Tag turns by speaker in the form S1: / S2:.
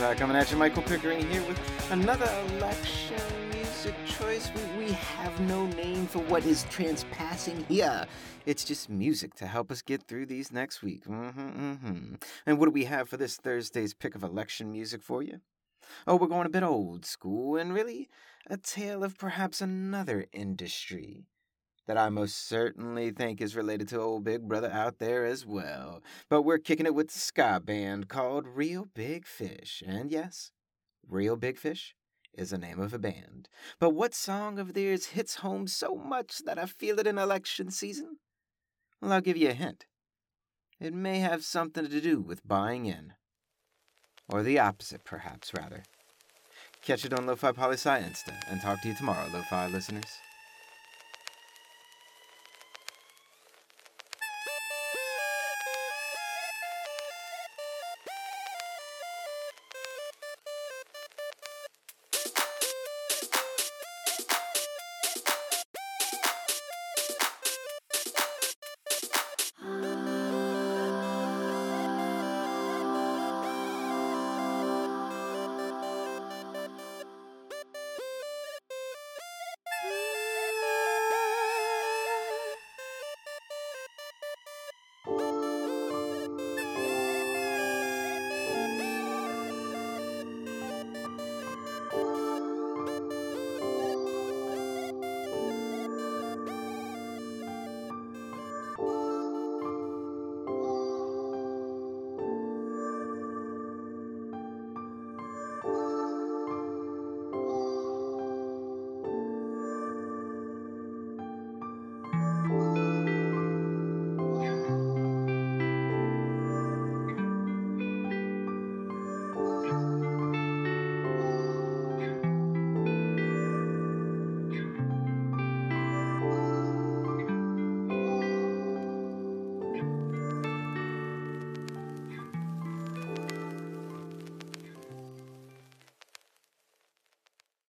S1: Salazar uh, coming at you. Michael Pickering here with another election music choice. We, we have no name for what is transpassing here. It's just music to help us get through these next week. Mm-hmm, mm-hmm. And what do we have for this Thursday's pick of election music for you? Oh, we're going a bit old school and really a tale of perhaps another industry that I most certainly think is related to old Big Brother out there as well. But we're kicking it with a ska band called Reel Big Fish. And yes, Reel Big Fish is the name of a band. But what song of theirs hits home so much that I feel it in election season? Well, I'll give you a hint. It may have something to do with buying in. Or the opposite, perhaps, rather. Catch it on Lo-Fi Poli Sci Insta, and talk to you tomorrow, Lo-Fi listeners.